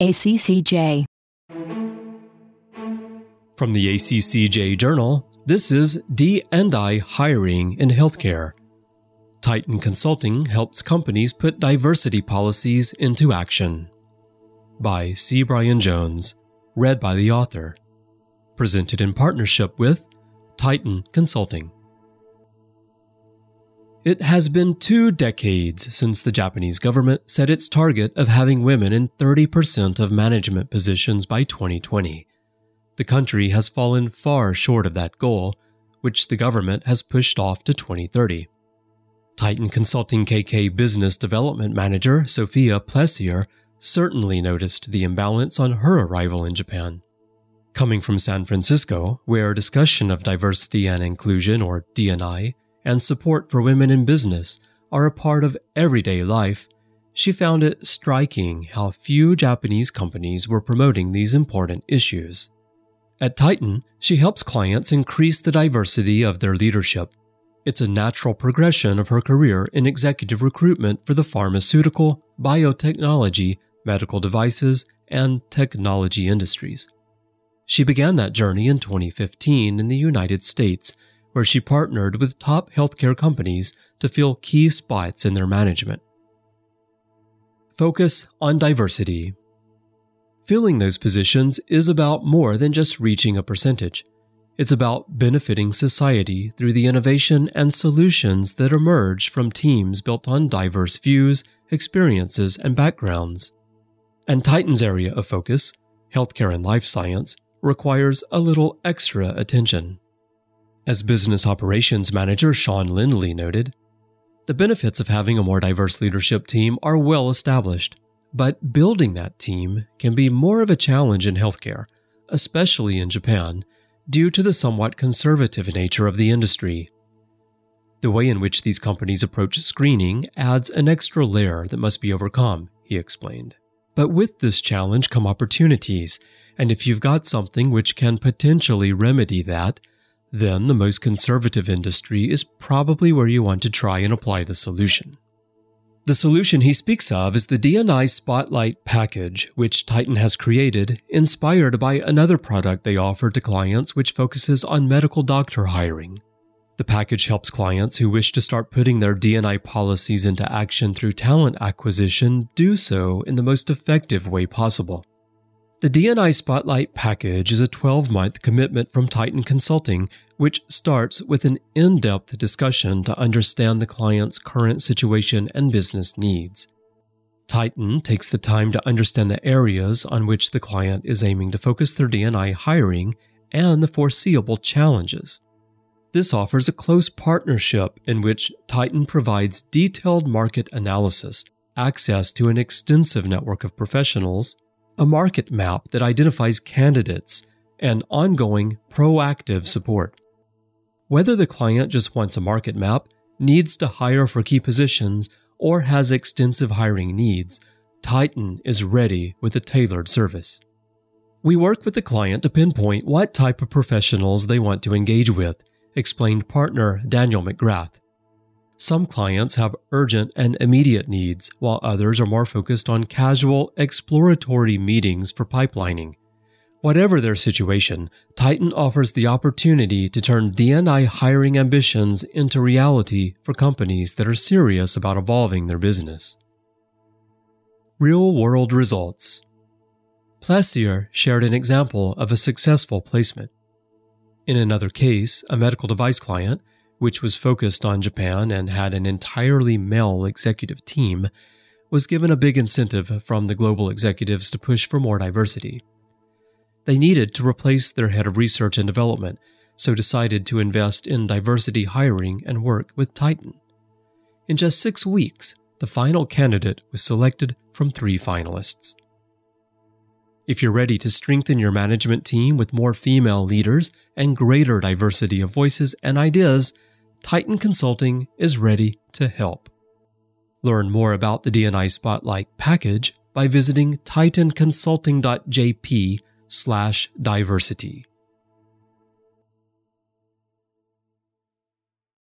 ACCJ. From the ACCJ Journal, this is D&I Hiring in Healthcare. Titan Consulting helps companies put diversity policies into action. By C. Brian Jones, read by the author. Presented in partnership with Titan Consulting. It has been two decades since the Japanese government set its target of having women in 30% of management positions by 2020. The country has fallen far short of that goal, which the government has pushed off to 2030. Titan Consulting KK Business Development Manager Sophia Plessier certainly noticed the imbalance on her arrival in Japan. Coming from San Francisco, where discussion of diversity and inclusion, or D&I, and support for women in business are a part of everyday life, she found it striking how few Japanese companies were promoting these important issues. At Titan, she helps clients increase the diversity of their leadership. It's a natural progression of her career in executive recruitment for the pharmaceutical, biotechnology, medical devices, and technology industries. She began that journey in 2015 in the United States where she partnered with top healthcare companies to fill key spots in their management. Focus on diversity. Filling those positions is about more than just reaching a percentage. It's about benefiting society through the innovation and solutions that emerge from teams built on diverse views, experiences, and backgrounds. And Titan's area of focus, healthcare and life science, requires a little extra attention. As business operations manager Sean Lindley noted, the benefits of having a more diverse leadership team are well established, but building that team can be more of a challenge in healthcare, especially in Japan, due to the somewhat conservative nature of the industry. The way in which these companies approach screening adds an extra layer that must be overcome, he explained. But with this challenge come opportunities, and if you've got something which can potentially remedy that, then the most conservative industry is probably where you want to try and apply the solution. The solution he speaks of is the D&I Spotlight package, which Titan has created, inspired by another product they offer to clients which focuses on medical doctor hiring. The package helps clients who wish to start putting their D&I policies into action through talent acquisition do so in the most effective way possible. The D&I Spotlight package is a 12 month commitment from Titan Consulting, which starts with an in depth discussion to understand the client's current situation and business needs. Titan takes the time to understand the areas on which the client is aiming to focus their D&I hiring and the foreseeable challenges. This offers a close partnership in which Titan provides detailed market analysis, access to an extensive network of professionals, a market map that identifies candidates, and ongoing proactive support. Whether the client just wants a market map, needs to hire for key positions, or has extensive hiring needs, Titan is ready with a tailored service. We work with the client to pinpoint what type of professionals they want to engage with, explained partner Daniel McGrath. Some clients have urgent and immediate needs, while others are more focused on casual, exploratory meetings for pipelining. Whatever their situation, Titan offers the opportunity to turn D&I hiring ambitions into reality for companies that are serious about evolving their business. Real world results. Plessier shared an example of a successful placement. In another case, a medical device client which was focused on Japan and had an entirely male executive team, was given a big incentive from the global executives to push for more diversity. They needed to replace their head of research and development, so decided to invest in diversity hiring and work with Titan. In just six weeks, the final candidate was selected from three finalists. If you're ready to strengthen your management team with more female leaders and greater diversity of voices and ideas, Titan Consulting is ready to help. Learn more about the D&I Spotlight package by visiting titanconsulting.jp slash diversity.